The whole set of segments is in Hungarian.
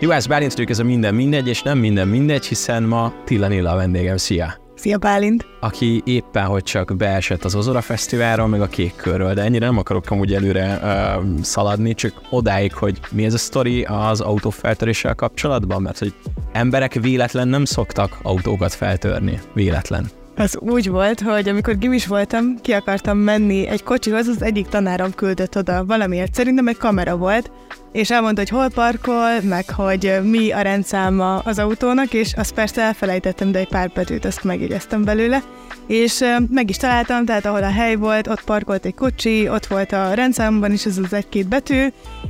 Juhász Bálint ez a Minden Mindegy, és nem minden mindegy, hiszen ma Tilla Nilla a vendégem. Szia! Szia Bálint! Aki éppen, hogy csak beesett az Ozora Fesztiválról, meg a Kék Körről, de ennyire nem akarok amúgy előre uh, szaladni, csak odáig, hogy mi ez a sztori az autófeltöréssel kapcsolatban, mert hogy emberek véletlen nem szoktak autókat feltörni. Véletlen. Az úgy volt, hogy amikor gimis voltam, ki akartam menni egy kocsihoz, az egyik tanárom küldött oda valamiért. Szerintem egy kamera volt, és elmondta, hogy hol parkol, meg hogy mi a rendszáma az autónak, és azt persze elfelejtettem, de egy pár betűt azt megjegyeztem belőle, és meg is találtam, tehát ahol a hely volt, ott parkolt egy kocsi, ott volt a rendszámban is ez az egy-két betű,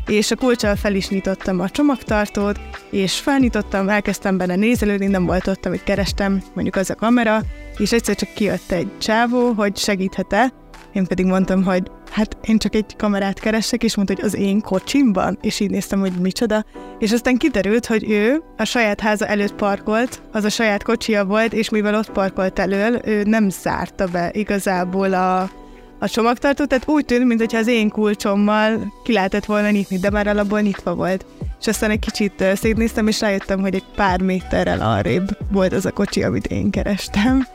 és a kulcsal fel is nyitottam a csomagtartót, és felnyitottam, elkezdtem benne nézelődni, nem volt ott, amit kerestem, mondjuk az a kamera, és egyszer csak kijött egy csávó, hogy segíthet-e, én pedig mondtam, hogy hát én csak egy kamerát keresek, és mondta, hogy az én kocsimban, és így néztem, hogy micsoda, és aztán kiderült, hogy ő a saját háza előtt parkolt, az a saját kocsia volt, és mivel ott parkolt elől, ő nem zárta be igazából a, a csomagtartót, tehát úgy tűnt, mintha az én kulcsommal ki lehetett volna nyitni, de már alapból nyitva volt. És aztán egy kicsit szétnéztem, és rájöttem, hogy egy pár méterrel arrébb volt az a kocsi, amit én kerestem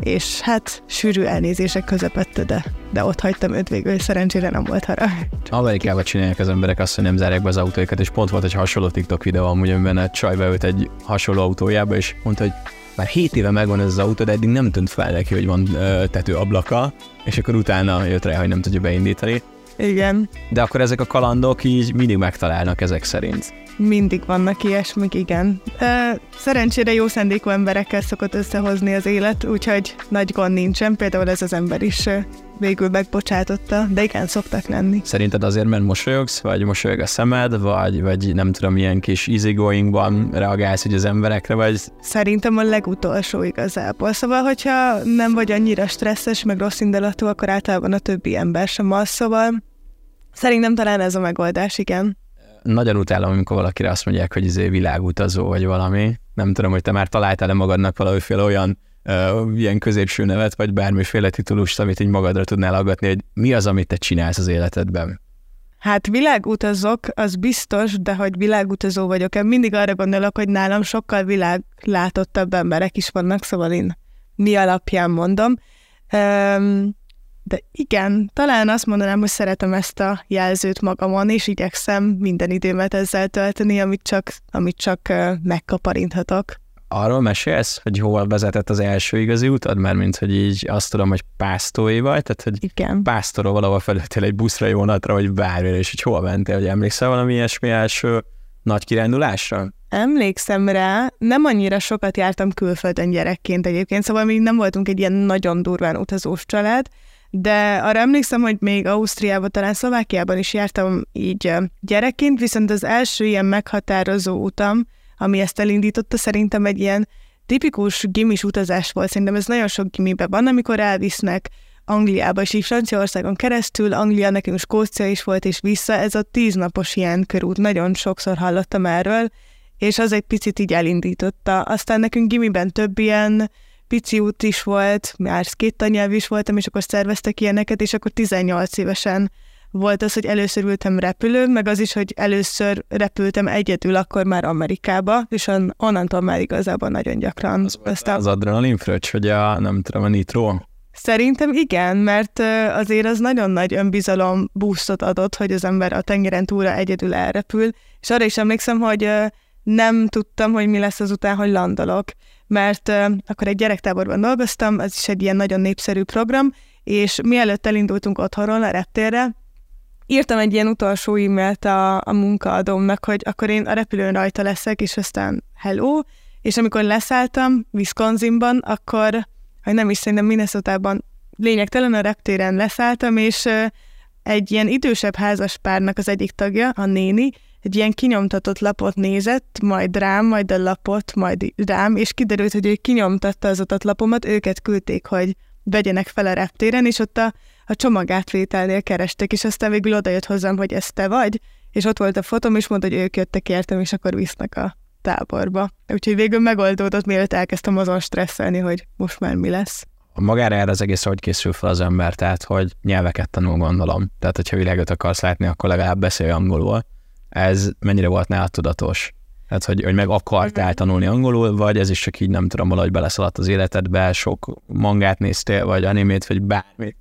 és hát sűrű elnézések közepette, de, de ott hagytam őt végül, és szerencsére nem volt harag. Amerikában csinálják az emberek azt, hogy nem zárják be az autóikat, és pont volt egy hasonló TikTok videó, amúgy, amiben egy csaj beült egy hasonló autójába, és mondta, hogy már 7 éve megvan ez az autó, de eddig nem tűnt fel neki, hogy van tetőablaka, és akkor utána jött rá, hogy nem tudja beindítani. Igen. De akkor ezek a kalandok így mindig megtalálnak ezek szerint. Mindig vannak ilyesmik, igen. Szerencsére jó szendékú emberekkel szokott összehozni az élet, úgyhogy nagy gond nincsen. Például ez az ember is végül megbocsátotta, de igen, szoktak lenni. Szerinted azért, mert mosolyogsz, vagy mosolyog a szemed, vagy, vagy nem tudom, milyen kis easygoingban reagálsz hogy az emberekre, vagy... Szerintem a legutolsó igazából. Szóval, hogyha nem vagy annyira stresszes, meg rossz indulatú, akkor általában a többi ember sem az, szóval szerintem talán ez a megoldás, igen nagyon utálom, amikor valakire azt mondják, hogy izé világutazó vagy valami. Nem tudom, hogy te már találtál-e magadnak valamiféle olyan uh, ilyen középső nevet, vagy bármiféle titulust, amit így magadra tudnál aggatni, hogy mi az, amit te csinálsz az életedben? Hát világutazok, az biztos, de hogy világutazó vagyok, én mindig arra gondolok, hogy nálam sokkal világlátottabb emberek is vannak, szóval én mi alapján mondom. Um, de igen, talán azt mondanám, hogy szeretem ezt a jelzőt magamon, és igyekszem minden időmet ezzel tölteni, amit csak, amit csak megkaparinthatok. Arról mesélsz, hogy hol vezetett az első igazi utad? Mert mint hogy így azt tudom, hogy pásztói vagy, tehát hogy Igen. pásztorról valahol felültél egy buszra, jónatra, vagy bármire, és hogy hol mentél, hogy emlékszel valami ilyesmi első nagy kirándulásra? Emlékszem rá, nem annyira sokat jártam külföldön gyerekként egyébként, szóval mi nem voltunk egy ilyen nagyon durván utazós család, de arra emlékszem, hogy még Ausztriában, talán Szlovákiában is jártam így gyerekként, viszont az első ilyen meghatározó utam, ami ezt elindította, szerintem egy ilyen tipikus gimis utazás volt. Szerintem ez nagyon sok gimibe van, amikor elvisznek Angliába, és így Franciaországon keresztül, Anglia, nekünk Skócia is volt, és vissza, ez a tíznapos ilyen körút, nagyon sokszor hallottam erről, és az egy picit így elindította. Aztán nekünk gimiben több ilyen pici út is volt, már két tanyelv is voltam, és akkor szerveztek ilyeneket, és akkor 18 évesen volt az, hogy először ültem repülőn, meg az is, hogy először repültem egyedül, akkor már Amerikába, és on, onnantól már igazából nagyon gyakran. Az, Aztán... az adrenalin fröccs, vagy a, nem tudom, a nitro? Szerintem igen, mert azért az nagyon nagy önbizalom boostot adott, hogy az ember a tengeren túlra egyedül elrepül, és arra is emlékszem, hogy nem tudtam, hogy mi lesz azután, hogy landolok mert uh, akkor egy gyerektáborban dolgoztam, ez is egy ilyen nagyon népszerű program, és mielőtt elindultunk otthonról a reptérre, írtam egy ilyen utolsó e-mailt a, a munkaadómnak, hogy akkor én a repülőn rajta leszek, és aztán hello, és amikor leszálltam Wisconsinban, akkor, hogy nem is szerintem Minnesota-ban lényegtelen a reptéren leszálltam, és uh, egy ilyen idősebb házaspárnak az egyik tagja, a néni, egy ilyen kinyomtatott lapot nézett, majd rám, majd a lapot, majd rám, és kiderült, hogy ő kinyomtatta az lapomat, őket küldték, hogy vegyenek fel a reptéren, és ott a, a csomagátvételnél kerestek, és aztán végül odajött hozzám, hogy ez te vagy, és ott volt a fotom, és mondta, hogy ők jöttek értem, és akkor visznek a táborba. Úgyhogy végül megoldódott, mielőtt elkezdtem azon stresszelni, hogy most már mi lesz. Magára erre az egész, hogy készül fel az ember, tehát hogy nyelveket tanul, gondolom. Tehát, hogyha világot akarsz látni, akkor legalább beszélj angolul ez mennyire volt nálad tudatos? Tehát, hogy, hogy meg akartál tanulni angolul, vagy ez is csak így nem tudom, valahogy beleszaladt az életedbe, sok mangát néztél, vagy animét, vagy bármit.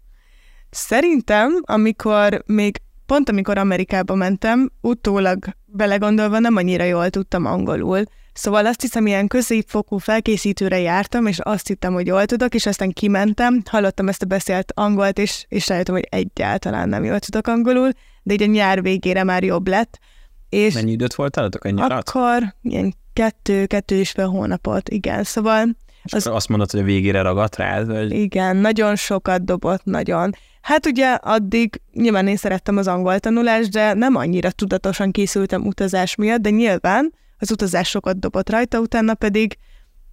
Szerintem, amikor még pont amikor Amerikába mentem, utólag belegondolva nem annyira jól tudtam angolul. Szóval azt hiszem, ilyen középfokú felkészítőre jártam, és azt hittem, hogy jól tudok, és aztán kimentem, hallottam ezt a beszélt angolt, és, és rájöttem, hogy egyáltalán nem jól tudok angolul, de így a nyár végére már jobb lett. És Mennyi időt voltálatok ennyi Akkor ilyen kettő, kettő és fél hónapot, igen. Szóval... És az, azt mondod, hogy a végére ragadt rád? Vagy? Igen, nagyon sokat dobott, nagyon. Hát ugye addig nyilván én szerettem az angol tanulást, de nem annyira tudatosan készültem utazás miatt, de nyilván az utazás sokat dobott rajta, utána pedig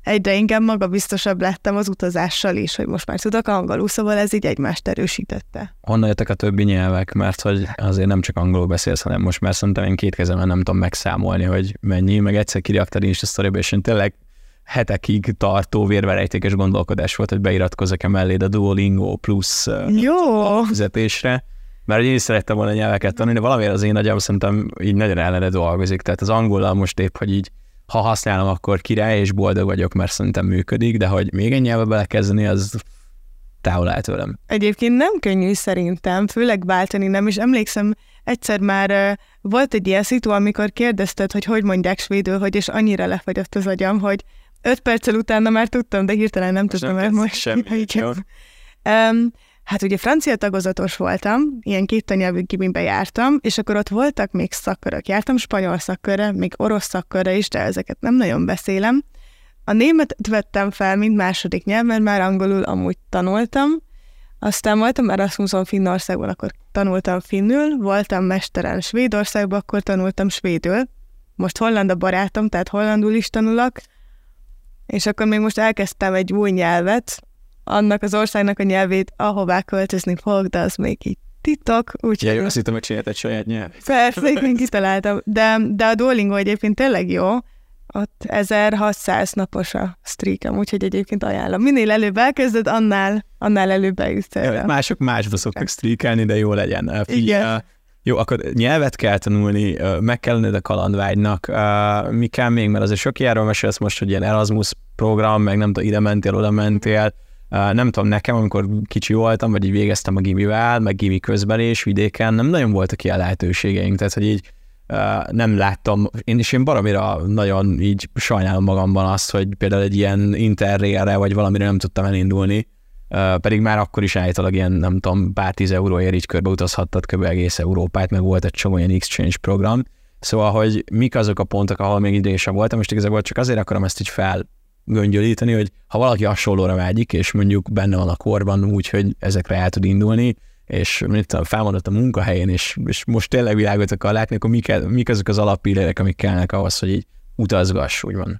egyre inkább magabiztosabb lettem az utazással is, hogy most már tudok angolul, szóval ez így egymást erősítette. Honnan jöttek a többi nyelvek? Mert hogy azért nem csak angolul beszélsz, hanem most már szerintem én két kezemben nem tudom megszámolni, hogy mennyi, meg egyszer kiraktad is a sztoriba, és én tényleg hetekig tartó vérverejtékes gondolkodás volt, hogy beiratkozzak-e melléd a Duolingo plusz Jó. fizetésre. Mert én is szerettem volna nyelveket tanulni, de valamiért az én agyam szerintem így nagyon ellene dolgozik. Tehát az angollal most épp, hogy így ha használom, akkor király és boldog vagyok, mert szerintem működik, de hogy még egy nyelvbe belekezdeni, az távol áll tőlem. Egyébként nem könnyű szerintem, főleg váltani nem, és emlékszem, egyszer már uh, volt egy ilyen szitu, amikor kérdezted, hogy hogy mondják svédül, hogy és annyira lefagyott az agyam, hogy öt perccel utána már tudtam, de hirtelen nem most tudtam, mert most... Semmi, um, Hát ugye francia tagozatos voltam, ilyen két tanyelvű gimibe jártam, és akkor ott voltak még szakkörök. Jártam spanyol szakkörre, még orosz szakkörre is, de ezeket nem nagyon beszélem. A németet vettem fel, mint második nyelv, mert már angolul amúgy tanultam. Aztán voltam Erasmuson Finnországban, akkor tanultam finnül, voltam mesteren Svédországban, akkor tanultam svédül. Most holland a barátom, tehát hollandul is tanulok, és akkor még most elkezdtem egy új nyelvet, annak az országnak a nyelvét, ahová költözni fog, de az még így titok. Úgyhogy ja, azt hittem, hogy csinált egy saját nyelv. Persze, én kitaláltam. De, de a Duolingo egyébként tényleg jó. Ott 1600 napos a streakem, úgyhogy egyébként ajánlom. Minél előbb elkezded, annál, annál előbb eljutsz ja, Mások másba szoktak streakelni, de jó legyen. Igen. Jó, akkor nyelvet kell tanulni, meg kell lenned a kalandvágynak. Mi kell még? Mert azért sok ilyenről mesélsz most, hogy ilyen Erasmus program, meg nem tudom, ide mentél, oda mentél nem tudom, nekem, amikor kicsi voltam, vagy így végeztem a gimivel, meg gimi közben és vidéken, nem nagyon voltak ilyen lehetőségeink, tehát hogy így nem láttam, én is én baromira nagyon így sajnálom magamban azt, hogy például egy ilyen interrailre vagy valamire nem tudtam elindulni, pedig már akkor is állítólag ilyen, nem tudom, pár tíz euróért így körbe utazhattad kb. egész Európát, meg volt egy csomó ilyen exchange program, Szóval, hogy mik azok a pontok, ahol még idősebb voltam, és igazából csak azért akarom ezt így fel göngyölíteni, hogy ha valaki hasonlóra vágyik, és mondjuk benne van a korban úgy, hogy ezekre el tud indulni, és mit tudom, felmondott a munkahelyén, és, és most tényleg világot akar látni, akkor mik, mik azok az alappillérek, amik kellnek ahhoz, hogy így utazgass, úgymond.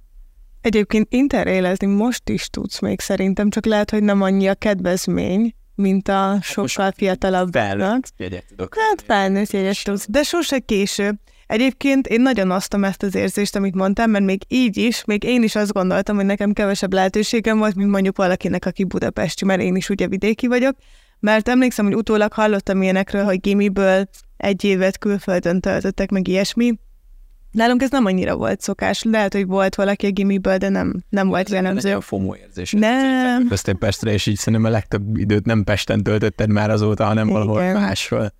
Egyébként interrélezni most is tudsz még szerintem, csak lehet, hogy nem annyi a kedvezmény, mint a hát sokkal fiatalabbnak. Felnőtt jegyet tudok. Hát felnőtt jegyet tudsz, de sose késő. Egyébként én nagyon osztom ezt az érzést, amit mondtam, mert még így is, még én is azt gondoltam, hogy nekem kevesebb lehetőségem volt, mint mondjuk valakinek, aki budapesti, mert én is ugye vidéki vagyok, mert emlékszem, hogy utólag hallottam ilyenekről, hogy gimiből egy évet külföldön töltöttek, meg ilyesmi. Nálunk ez nem annyira volt szokás. Lehet, hogy volt valaki a gimiből, de nem, nem volt jellemző. a FOMO érzés. Nem. Köztél Pestre, és így szerintem a legtöbb időt nem Pesten töltötted már azóta, hanem Igen. valahol máshol.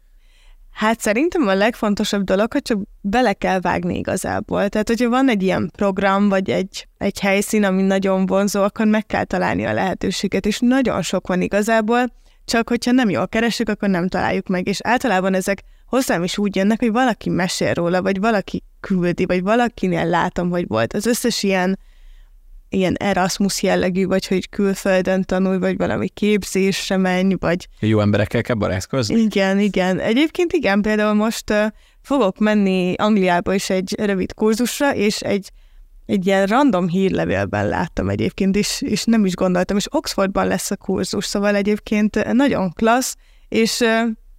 Hát szerintem a legfontosabb dolog, hogy csak bele kell vágni igazából. Tehát, hogyha van egy ilyen program, vagy egy, egy helyszín, ami nagyon vonzó, akkor meg kell találni a lehetőséget, és nagyon sok van igazából, csak hogyha nem jól keresünk, akkor nem találjuk meg, és általában ezek hozzám is úgy jönnek, hogy valaki mesél róla, vagy valaki küldi, vagy valakinél látom, hogy volt. Az összes ilyen ilyen Erasmus jellegű, vagy hogy külföldön tanulj, vagy valami képzésre menj, vagy... Jó emberekkel kell barátkozni? Igen, igen. Egyébként igen, például most uh, fogok menni Angliába is egy rövid kurzusra, és egy, egy ilyen random hírlevélben láttam egyébként, és, és nem is gondoltam, és Oxfordban lesz a kurzus, szóval egyébként nagyon klassz, és,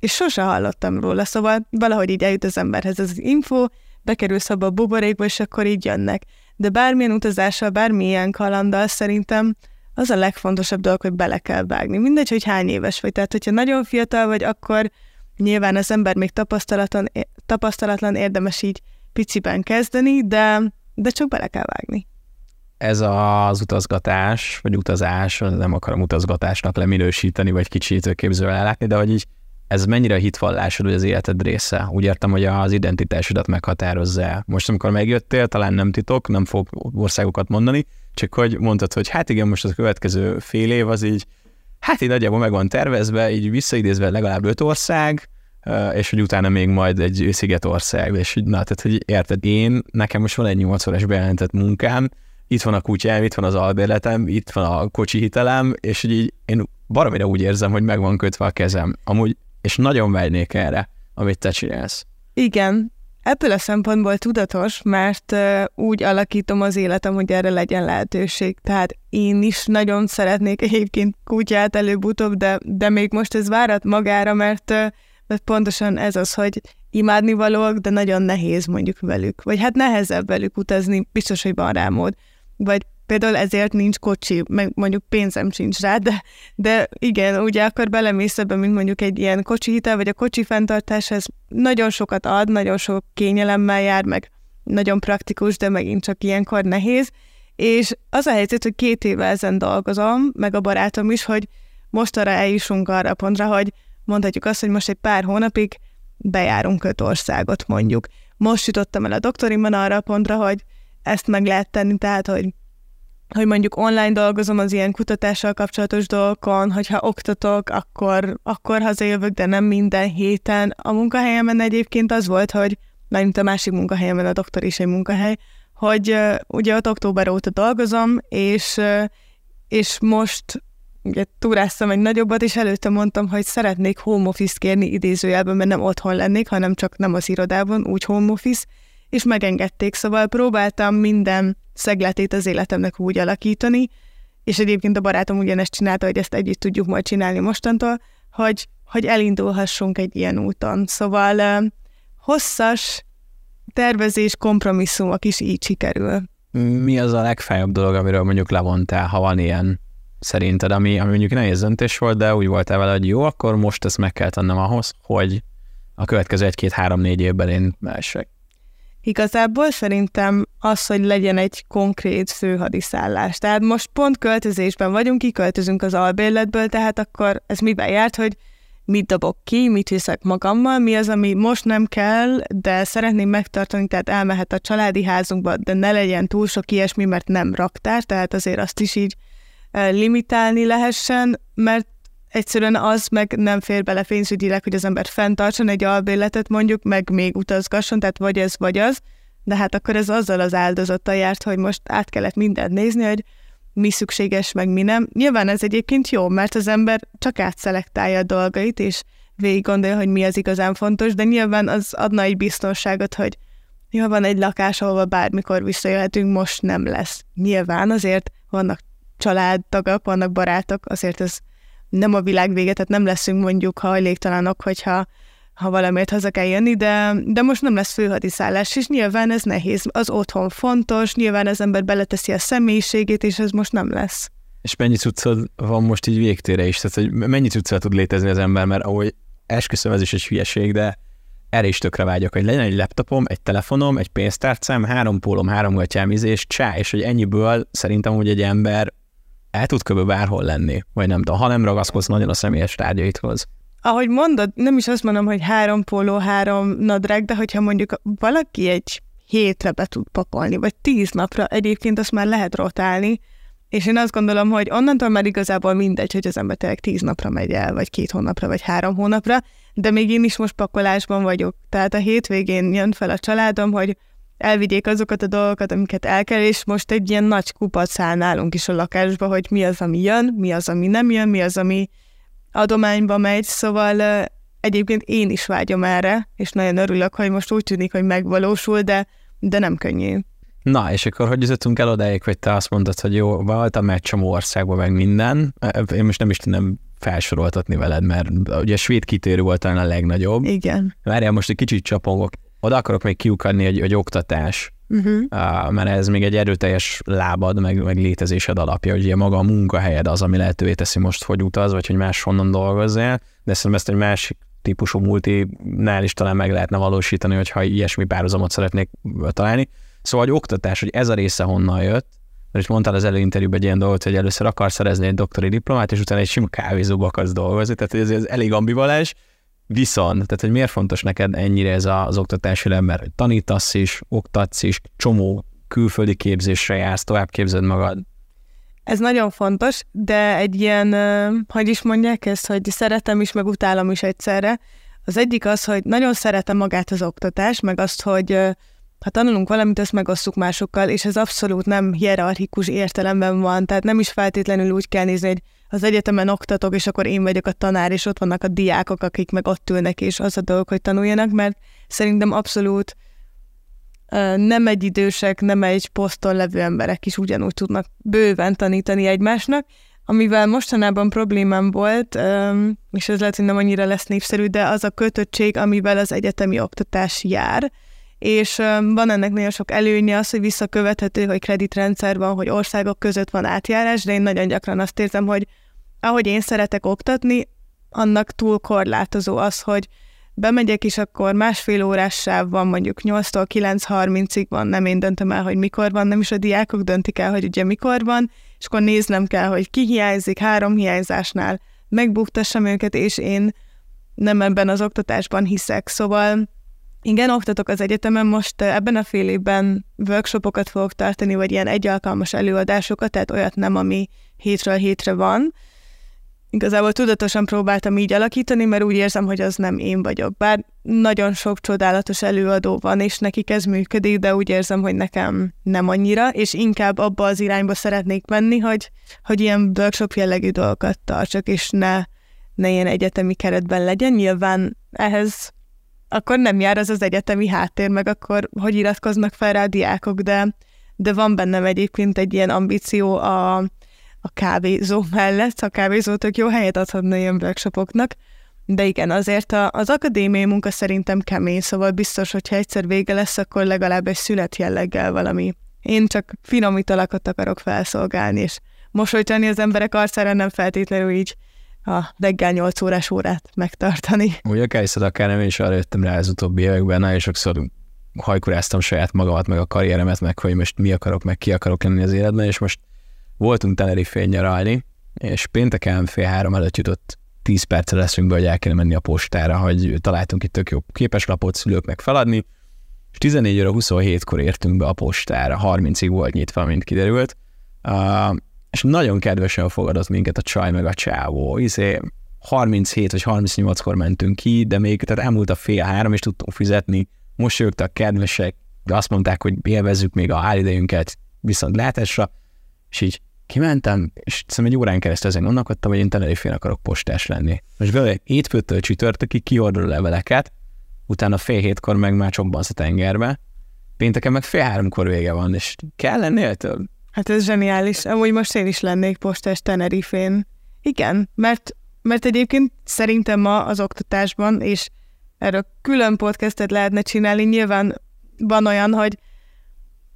és sose hallottam róla, szóval valahogy így eljut az emberhez ez az info, bekerülsz abba a buborékba, és akkor így jönnek de bármilyen utazással, bármilyen kalanddal szerintem az a legfontosabb dolog, hogy bele kell vágni. Mindegy, hogy hány éves vagy. Tehát, hogyha nagyon fiatal vagy, akkor nyilván az ember még tapasztalatlan, tapasztalatlan érdemes így piciben kezdeni, de, de csak bele kell vágni. Ez az utazgatás, vagy utazás, nem akarom utazgatásnak leminősíteni, vagy kicsit képzővel ellátni, de hogy így ez mennyire a hitvallásod, vagy az életed része? Úgy értem, hogy az identitásodat meghatározza Most, amikor megjöttél, talán nem titok, nem fog országokat mondani, csak hogy mondtad, hogy hát igen, most a következő fél év az így, hát így nagyjából meg van tervezve, így visszaidézve legalább öt ország, és hogy utána még majd egy szigetország, és hogy na, tehát hogy érted, én, nekem most van egy 8 órás bejelentett munkám, itt van a kutyám, itt van az albérletem, itt van a kocsi hitelem, és hogy így én baromira úgy érzem, hogy meg van kötve a kezem. Amúgy, és nagyon vágynék erre, amit te csinálsz. Igen, Ebből a szempontból tudatos, mert úgy alakítom az életem, hogy erre legyen lehetőség. Tehát én is nagyon szeretnék egyébként kutyát előbb-utóbb, de, de még most ez várat magára, mert, uh, mert pontosan ez az, hogy imádni valók, de nagyon nehéz mondjuk velük. Vagy hát nehezebb velük utazni, biztos, hogy van rá mód. Vagy például ezért nincs kocsi, meg mondjuk pénzem sincs rá, de, de igen, ugye akkor belemész ebbe, mint mondjuk egy ilyen kocsi hitel, vagy a kocsi fenntartás, ez nagyon sokat ad, nagyon sok kényelemmel jár, meg nagyon praktikus, de megint csak ilyenkor nehéz. És az a helyzet, hogy két éve ezen dolgozom, meg a barátom is, hogy most arra eljussunk arra a pontra, hogy mondhatjuk azt, hogy most egy pár hónapig bejárunk öt országot mondjuk. Most jutottam el a doktorimban arra a pontra, hogy ezt meg lehet tenni, tehát hogy hogy mondjuk online dolgozom az ilyen kutatással kapcsolatos dolgokon, hogyha oktatok, akkor, akkor hazajövök, de nem minden héten. A munkahelyemen egyébként az volt, hogy, mint a másik munkahelyemen, a doktor is egy munkahely, hogy uh, ugye ott október óta dolgozom, és, uh, és most ugye túráztam egy nagyobbat, és előtte mondtam, hogy szeretnék home office kérni idézőjelben, mert nem otthon lennék, hanem csak nem az irodában, úgy home office, és megengedték, szóval próbáltam minden szegletét az életemnek úgy alakítani, és egyébként a barátom ugyanezt csinálta, hogy ezt együtt tudjuk majd csinálni mostantól, hogy, hogy elindulhassunk egy ilyen úton. Szóval hosszas tervezés, kompromisszumok is így sikerül. Mi az a legfájabb dolog, amiről mondjuk levontál, ha van ilyen szerinted, ami, ami mondjuk nehéz döntés volt, de úgy voltál vele, hogy jó, akkor most ezt meg kell tennem ahhoz, hogy a következő egy-két-három-négy évben én mások. Igazából szerintem az, hogy legyen egy konkrét főhadiszállás. Tehát most pont költözésben vagyunk, kiköltözünk az albérletből, tehát akkor ez miben járt, hogy mit dobok ki, mit viszek magammal, mi az, ami most nem kell, de szeretném megtartani, tehát elmehet a családi házunkba, de ne legyen túl sok ilyesmi, mert nem raktár, tehát azért azt is így eh, limitálni lehessen, mert egyszerűen az meg nem fér bele pénzügyileg, hogy az ember fenntartson egy albérletet mondjuk, meg még utazgasson, tehát vagy ez, vagy az, de hát akkor ez azzal az áldozattal járt, hogy most át kellett mindent nézni, hogy mi szükséges, meg mi nem. Nyilván ez egyébként jó, mert az ember csak átszelektálja a dolgait, és végig gondolja, hogy mi az igazán fontos, de nyilván az adna egy biztonságot, hogy jó, van egy lakás, ahol bármikor visszajöhetünk, most nem lesz. Nyilván azért vannak családtagok, vannak barátok, azért ez nem a világ vége, tehát nem leszünk mondjuk hajléktalanok, hogyha ha valamiért haza kell jönni, de, de most nem lesz főhadiszállás, és nyilván ez nehéz. Az otthon fontos, nyilván az ember beleteszi a személyiségét, és ez most nem lesz. És mennyi cuccod van most így végtére is? Tehát, hogy mennyi cuccra tud létezni az ember, mert ahogy esküszöm, ez is egy hülyeség, de erre is tökre vágyok, hogy legyen egy laptopom, egy telefonom, egy pénztárcám, három pólom, három gatyám, és csá, és hogy ennyiből szerintem, hogy egy ember el tud kb. bárhol lenni, vagy nem tudom, ha nem ragaszkodsz nagyon a személyes tárgyaithoz. Ahogy mondod, nem is azt mondom, hogy három póló, három nadrág, de hogyha mondjuk valaki egy hétre be tud pakolni, vagy tíz napra, egyébként azt már lehet rotálni, és én azt gondolom, hogy onnantól már igazából mindegy, hogy az ember tényleg tíz napra megy el, vagy két hónapra, vagy három hónapra, de még én is most pakolásban vagyok. Tehát a hétvégén jön fel a családom, hogy elvigyék azokat a dolgokat, amiket el kell, és most egy ilyen nagy kupac áll nálunk is a lakásba, hogy mi az, ami jön, mi az, ami nem jön, mi az, ami adományba megy, szóval egyébként én is vágyom erre, és nagyon örülök, hogy most úgy tűnik, hogy megvalósul, de, de nem könnyű. Na, és akkor hogy jutottunk el odáig, hogy te azt mondtad, hogy jó, voltam már csomó országban, meg minden. Én most nem is tudom felsoroltatni veled, mert ugye a svéd kitérő volt talán a legnagyobb. Igen. Várjál, most egy kicsit csapongok oda akarok még kiukadni egy, egy oktatás, uh-huh. uh, mert ez még egy erőteljes lábad, meg, meg létezésed alapja, hogy ugye maga a munkahelyed az, ami lehetővé teszi most, hogy utaz, vagy hogy máshonnan dolgozzál, de szerintem ezt egy másik típusú multinál is talán meg lehetne valósítani, hogyha ilyesmi párhuzamot szeretnék találni. Szóval, hogy oktatás, hogy ez a része honnan jött, mert mondtál az előinterjúban egy ilyen dolgot, hogy először akar szerezni egy doktori diplomát, és utána egy sima kávézóba akarsz dolgozni, tehát ez, ez elég ambivalens, viszont, tehát hogy miért fontos neked ennyire ez az oktatási ember, hogy tanítasz is, oktatsz is, csomó külföldi képzésre jársz, tovább képzed magad. Ez nagyon fontos, de egy ilyen, hogy is mondják ezt, hogy szeretem is, meg utálom is egyszerre. Az egyik az, hogy nagyon szeretem magát az oktatás, meg azt, hogy ha tanulunk valamit, ezt megosztjuk másokkal, és ez abszolút nem hierarchikus értelemben van, tehát nem is feltétlenül úgy kell nézni, hogy az egyetemen oktatok, és akkor én vagyok a tanár, és ott vannak a diákok, akik meg ott ülnek, és az a dolog, hogy tanuljanak, mert szerintem abszolút nem egy idősek, nem egy poszton levő emberek is ugyanúgy tudnak bőven tanítani egymásnak, amivel mostanában problémám volt, és ez lehet, hogy nem annyira lesz népszerű, de az a kötöttség, amivel az egyetemi oktatás jár, és van ennek nagyon sok előnye az, hogy visszakövethető, hogy kreditrendszer van, hogy országok között van átjárás, de én nagyon gyakran azt érzem, hogy ahogy én szeretek oktatni, annak túl korlátozó az, hogy bemegyek, és akkor másfél órás sáv van, mondjuk 8-tól 9.30-ig van, nem én döntöm el, hogy mikor van, nem is a diákok döntik el, hogy ugye mikor van, és akkor néznem kell, hogy ki hiányzik három hiányzásnál, megbuktassam őket, és én nem ebben az oktatásban hiszek. Szóval igen, oktatok az egyetemen, most ebben a fél évben workshopokat fogok tartani, vagy ilyen egyalkalmas előadásokat, tehát olyat nem, ami hétről hétre van, Igazából tudatosan próbáltam így alakítani, mert úgy érzem, hogy az nem én vagyok. Bár nagyon sok csodálatos előadó van, és nekik ez működik, de úgy érzem, hogy nekem nem annyira, és inkább abba az irányba szeretnék menni, hogy, hogy ilyen workshop jellegű dolgokat tartsak, és ne, ne ilyen egyetemi keretben legyen. Nyilván ehhez akkor nem jár az az egyetemi háttér, meg akkor hogy iratkoznak fel rá a diákok, de, de van bennem egyébként egy ilyen ambíció a, a kávézó mellett. A kávézó tök jó helyet adhatna ilyen workshopoknak, de igen, azért a, az akadémiai munka szerintem kemény, szóval biztos, hogyha egyszer vége lesz, akkor legalább egy szület jelleggel valami. Én csak finom italakat akarok felszolgálni, és mosolytani az emberek arcára nem feltétlenül így a reggel 8 órás órát megtartani. Ugye akár akár nem, és arra jöttem rá az utóbbi években, nagyon sokszor hajkuráztam saját magamat, meg a karrieremet, meg hogy most mi akarok, meg ki akarok lenni az életben, és most voltunk Tenerifén nyaralni, és pénteken fél három előtt jutott 10 perccel leszünk be, hogy el kell menni a postára, hogy találtunk itt tök jó képeslapot szülőknek feladni, és 14 óra 27-kor értünk be a postára, 30-ig volt nyitva, mint kiderült, uh, és nagyon kedvesen fogadott minket a csaj meg a csávó, izé 37 vagy 38-kor mentünk ki, de még tehát elmúlt a fél három, és tudtunk fizetni, jöttek kedvesek, de azt mondták, hogy élvezzük még a hálidejünket viszont látásra, és így kimentem, és szerintem egy órán keresztül ezen gondolkodtam, hogy én Tenerifén akarok postás lenni. Most vele hétfőtől csütörtökig kiordul a leveleket, utána fél hétkor meg már csobbansz a tengerbe, pénteken meg fél háromkor vége van, és kell lennél több? Hát ez zseniális. Amúgy most én is lennék postás Tenerifén. Igen, mert, mert egyébként szerintem ma az oktatásban, és erről külön podcastet lehetne csinálni, nyilván van olyan, hogy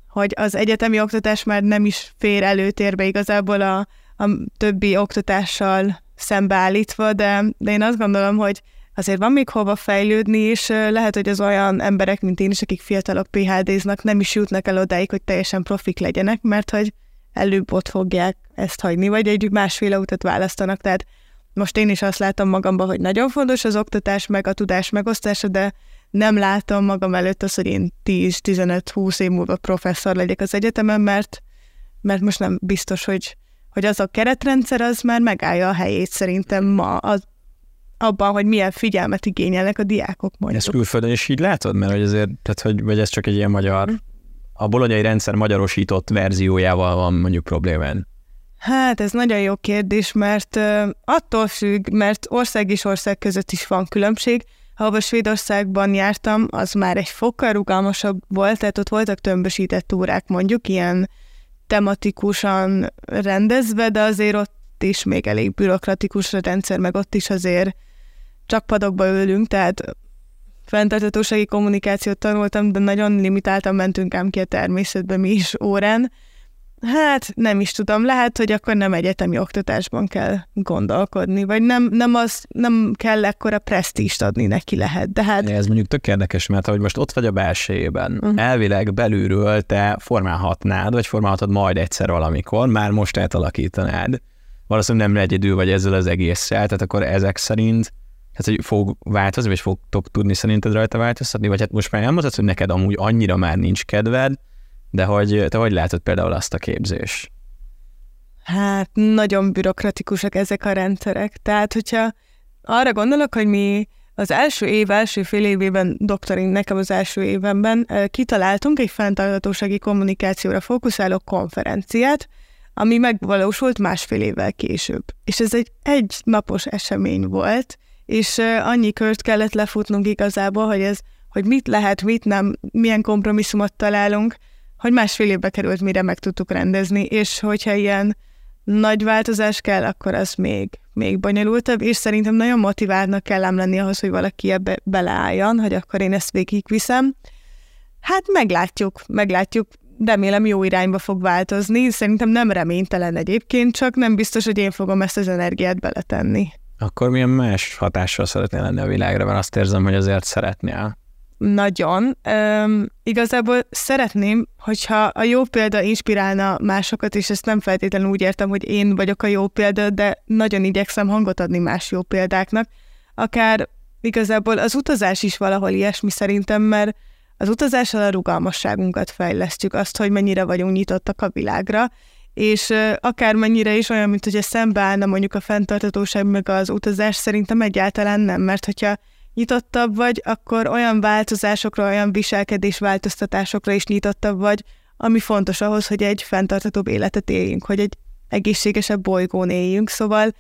hogy az egyetemi oktatás már nem is fér előtérbe igazából a, a többi oktatással szembeállítva, de, de én azt gondolom, hogy azért van még hova fejlődni, és lehet, hogy az olyan emberek, mint én is, akik fiatalok PHD-znak, nem is jutnak el odáig, hogy teljesen profik legyenek, mert hogy előbb ott fogják ezt hagyni, vagy egy másféle utat választanak. Tehát most én is azt látom magamban, hogy nagyon fontos az oktatás, meg a tudás megosztása, de nem látom magam előtt azt, hogy én 10-15-20 év múlva professzor legyek az egyetemen, mert, mert most nem biztos, hogy, hogy az a keretrendszer az már megállja a helyét szerintem ma az, abban, hogy milyen figyelmet igényelnek a diákok mondjuk. Ezt külföldön is így látod? Mert hogy azért, tehát hogy, vagy ez csak egy ilyen magyar, a bolonyai rendszer magyarosított verziójával van mondjuk problémán. Hát ez nagyon jó kérdés, mert uh, attól függ, mert ország és ország között is van különbség ahova Svédországban jártam, az már egy fokkal rugalmasabb volt, tehát ott voltak tömbösített órák mondjuk, ilyen tematikusan rendezve, de azért ott is még elég bürokratikus a rendszer, meg ott is azért csak padokba ülünk, tehát fenntartatósági kommunikációt tanultam, de nagyon limitáltan mentünk ám ki a természetbe mi is órán. Hát nem is tudom, lehet, hogy akkor nem egyetemi oktatásban kell gondolkodni, vagy nem, nem, az, nem kell ekkora presztíst adni neki lehet, de hát... Ez mondjuk tök érdekes, mert hogy most ott vagy a belsejében, uh-huh. elvileg belülről te formálhatnád, vagy formálhatod majd egyszer valamikor, már most átalakítanád. Valószínűleg nem egyedül vagy ezzel az egésszel, tehát akkor ezek szerint hát, hogy fog változni, vagy fogtok tudni szerinted rajta változtatni, vagy hát most már elmondhatod, hogy neked amúgy annyira már nincs kedved, de hogy te hogy látod például azt a képzés? Hát nagyon bürokratikusak ezek a rendszerek. Tehát, hogyha arra gondolok, hogy mi az első év, első fél évében, doktorin nekem az első évemben kitaláltunk egy fenntarthatósági kommunikációra fókuszáló konferenciát, ami megvalósult másfél évvel később. És ez egy egy napos esemény volt, és annyi kört kellett lefutnunk igazából, hogy ez, hogy mit lehet, mit nem, milyen kompromisszumot találunk, hogy másfél évbe került, mire meg tudtuk rendezni, és hogyha ilyen nagy változás kell, akkor az még, még bonyolultabb, és szerintem nagyon motiváltnak kell ám lenni ahhoz, hogy valaki ebbe beleálljon, hogy akkor én ezt végigviszem. Hát meglátjuk, meglátjuk, remélem jó irányba fog változni, szerintem nem reménytelen egyébként, csak nem biztos, hogy én fogom ezt az energiát beletenni. Akkor milyen más hatással szeretnél lenni a világra, mert azt érzem, hogy azért szeretnél nagyon. Üm, igazából szeretném, hogyha a jó példa inspirálna másokat, és ezt nem feltétlenül úgy értem, hogy én vagyok a jó példa, de nagyon igyekszem hangot adni más jó példáknak. Akár igazából az utazás is valahol ilyesmi szerintem, mert az utazással a rugalmasságunkat fejlesztjük, azt, hogy mennyire vagyunk nyitottak a világra, és akár mennyire is olyan, mint hogy szembeállna mondjuk a fenntartatóság meg az utazás, szerintem egyáltalán nem, mert hogyha nyitottabb vagy, akkor olyan változásokra, olyan viselkedés változtatásokra is nyitottabb vagy, ami fontos ahhoz, hogy egy fenntartatóbb életet éljünk, hogy egy egészségesebb bolygón éljünk. Szóval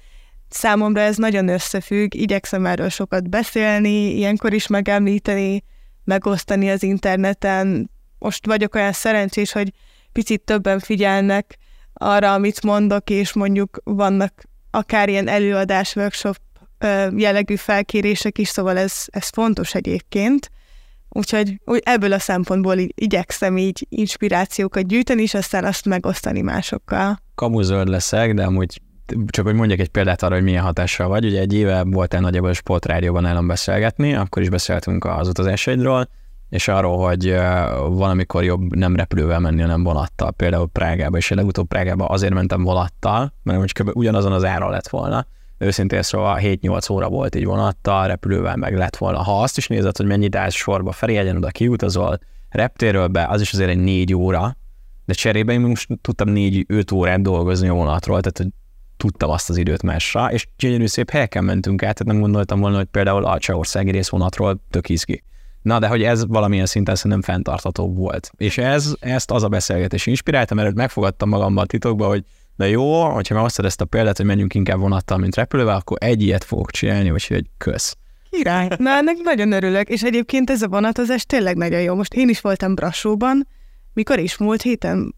számomra ez nagyon összefügg, igyekszem erről sokat beszélni, ilyenkor is megemlíteni, megosztani az interneten. Most vagyok olyan szerencsés, hogy picit többen figyelnek arra, amit mondok, és mondjuk vannak akár ilyen előadás, workshop jellegű felkérések is, szóval ez, ez fontos egyébként. Úgyhogy úgy ebből a szempontból így, igyekszem így inspirációkat gyűjteni, és aztán azt megosztani másokkal. Kamuzöld leszek, de amúgy csak hogy mondjak egy példát arra, hogy milyen hatással vagy. Ugye egy éve voltál nagyjából a sportrádióban nálam beszélgetni, akkor is beszéltünk az utazásaidról, és arról, hogy van, amikor jobb nem repülővel menni, hanem vonattal. Például Prágába, és én legutóbb Prágába azért mentem vonattal, mert kb. ugyanazon az ára lett volna, őszintén szóval 7-8 óra volt így vonattal, repülővel meg lett volna. Ha azt is nézed, hogy mennyit állsz sorba, felé egyen oda kiutazol, reptérről be, az is azért egy 4 óra, de cserébe én most tudtam 4-5 órát dolgozni a vonatról, tehát hogy tudtam azt az időt másra, és gyönyörű szép helyeken mentünk át, tehát nem gondoltam volna, hogy például Alcsaországi részvonatról tök izgi. Na, de hogy ez valamilyen szinten szerintem fenntartható volt. És ez, ezt az a beszélgetés inspirálta, mert megfogadtam magamban a titokba, hogy de jó, hogyha hoztad ezt a példát, hogy menjünk inkább vonattal, mint repülővel, akkor egy ilyet fogok csinálni, úgyhogy kösz. Király. Na, ennek nagyon örülök, és egyébként ez a vonatozás tényleg nagyon jó. Most én is voltam Brassóban, mikor is múlt héten,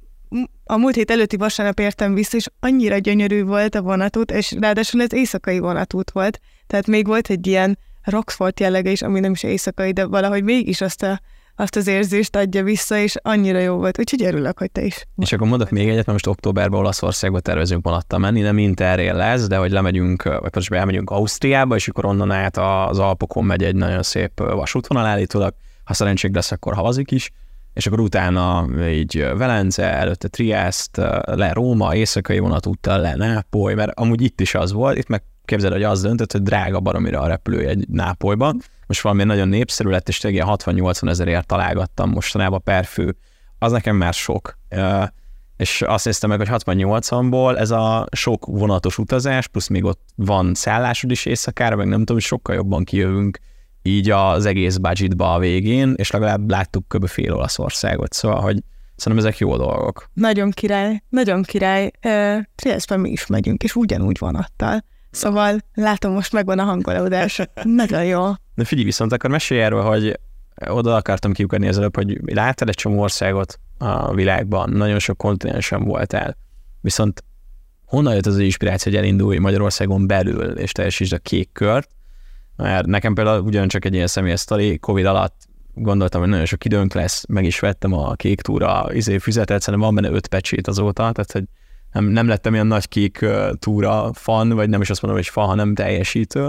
a múlt hét előtti vasárnap értem vissza, és annyira gyönyörű volt a vonatút, és ráadásul ez éjszakai vonatút volt, tehát még volt egy ilyen Roxford jellege is, ami nem is éjszakai, de valahogy mégis azt a azt az érzést adja vissza, és annyira jó volt. Úgyhogy örülök, hogy te is. És akkor mondok még egyet, mert most októberben Olaszországba tervezünk vonattal menni, nem interrail lesz, de hogy lemegyünk, vagy pontosabban elmegyünk Ausztriába, és akkor onnan át az Alpokon megy egy nagyon szép vasútvonal állítólag, ha szerencség lesz, akkor havazik is, és akkor utána így Velence, előtte Triest, le Róma, éjszakai vonatúttal le Nápoly, mert amúgy itt is az volt, itt meg képzeld, hogy az döntött, hogy drága baromira a repülő egy Nápolyban, most valami nagyon népszerű lett, és tényleg 60-80 ezerért találgattam mostanában per fő. Az nekem már sok. És azt néztem meg, hogy 60-80-ból ez a sok vonatos utazás, plusz még ott van szállásod is éjszakára, meg nem tudom, hogy sokkal jobban kijövünk így az egész budgetba a végén, és legalább láttuk kb. fél Olaszországot, szóval, hogy szerintem ezek jó dolgok. Nagyon király, nagyon király. Uh, mi is megyünk, és ugyanúgy vonattal. Szóval látom, most megvan a hangolódás. Nagyon jó. De figyelj viszont, akkor mesélj erről, hogy oda akartam kiukadni az előbb, hogy láttad egy csomó országot a világban, nagyon sok kontinensen voltál, viszont honnan jött az inspiráció, hogy elindulj Magyarországon belül, és teljesítsd a kék kört? Mert nekem például ugyancsak egy ilyen személyes sztori, Covid alatt gondoltam, hogy nagyon sok időnk lesz, meg is vettem a kék túra izé füzetet, szerintem van benne öt pecsét azóta, tehát hogy nem, nem lettem ilyen nagy kék túra fan, vagy nem is azt mondom, hogy fan, hanem teljesítő,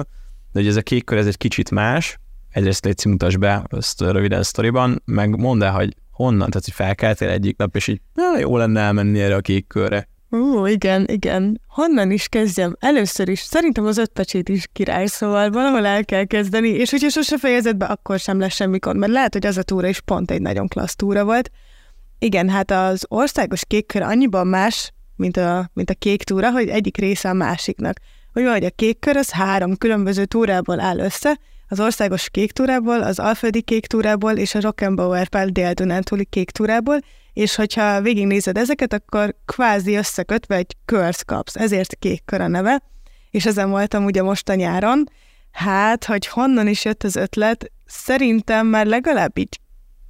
de hogy ez a kék kör, ez egy kicsit más, egyrészt légy mutasd be ezt röviden sztoriban, meg mondd el, hogy honnan, tehát hogy felkeltél egyik nap, és így na, jó lenne elmenni erre a kék körre. Ó, igen, igen. Honnan is kezdjem? Először is. Szerintem az öt pecsét is király, szóval valahol el kell kezdeni, és hogyha sose fejezed be, akkor sem lesz semmi gond, mert lehet, hogy az a túra is pont egy nagyon klassz túra volt. Igen, hát az országos kékkör annyiban más, mint a, mint a kék túra, hogy egyik része a másiknak. Úgy van, hogy a kék kör az három különböző túrából áll össze, az országos kék túrából, az alföldi kék túrából és a Rockenbauer Pál dél kék túrából, és hogyha végignézed ezeket, akkor kvázi összekötve egy kört kapsz, ezért kék kör a neve, és ezen voltam ugye most a nyáron. Hát, hogy honnan is jött az ötlet, szerintem már legalább így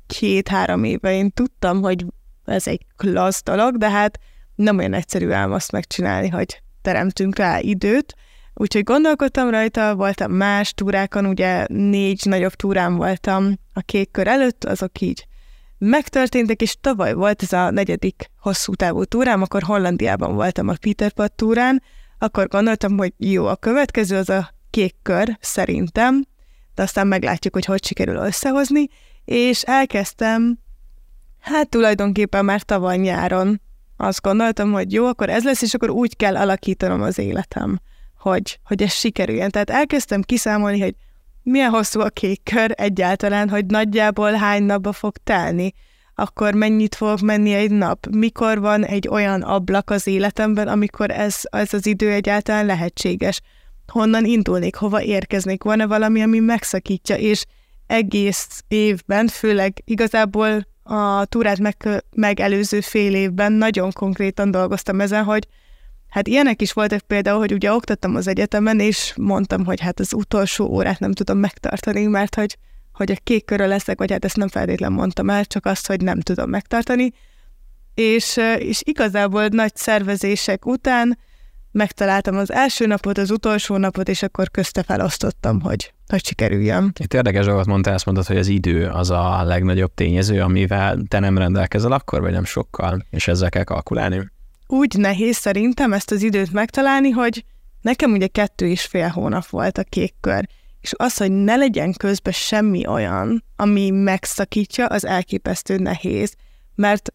két-három éve én tudtam, hogy ez egy klassz dolog, de hát nem olyan egyszerű ám azt megcsinálni, hogy teremtünk rá időt, Úgyhogy gondolkodtam rajta, voltam más túrákon, ugye négy nagyobb túrán voltam a kék kör előtt, azok így megtörténtek, és tavaly volt ez a negyedik hosszú távú túrám, akkor Hollandiában voltam a Peter Pat túrán, akkor gondoltam, hogy jó, a következő az a kék kör, szerintem, de aztán meglátjuk, hogy hogy sikerül összehozni, és elkezdtem, hát tulajdonképpen már tavaly nyáron azt gondoltam, hogy jó, akkor ez lesz, és akkor úgy kell alakítanom az életem hogy, hogy ez sikerüljön. Tehát elkezdtem kiszámolni, hogy milyen hosszú a kék kör egyáltalán, hogy nagyjából hány napba fog telni, akkor mennyit fog menni egy nap, mikor van egy olyan ablak az életemben, amikor ez, ez az idő egyáltalán lehetséges, honnan indulnék, hova érkeznék, van-e valami, ami megszakítja, és egész évben, főleg igazából a túrát meg, megelőző fél évben nagyon konkrétan dolgoztam ezen, hogy Hát ilyenek is voltak például, hogy ugye oktattam az egyetemen, és mondtam, hogy hát az utolsó órát nem tudom megtartani, mert hogy, hogy a kék körül leszek, vagy hát ezt nem feltétlen mondtam el, csak azt, hogy nem tudom megtartani. És, és igazából nagy szervezések után megtaláltam az első napot, az utolsó napot, és akkor közte felosztottam, hogy, hogy sikerüljön. Itt érdekes dolgot mondtál, azt mondod, hogy az idő az a legnagyobb tényező, amivel te nem rendelkezel akkor, vagy nem sokkal, és ezzel kell kalkulálni úgy nehéz szerintem ezt az időt megtalálni, hogy nekem ugye kettő és fél hónap volt a kék kör, és az, hogy ne legyen közben semmi olyan, ami megszakítja, az elképesztő nehéz, mert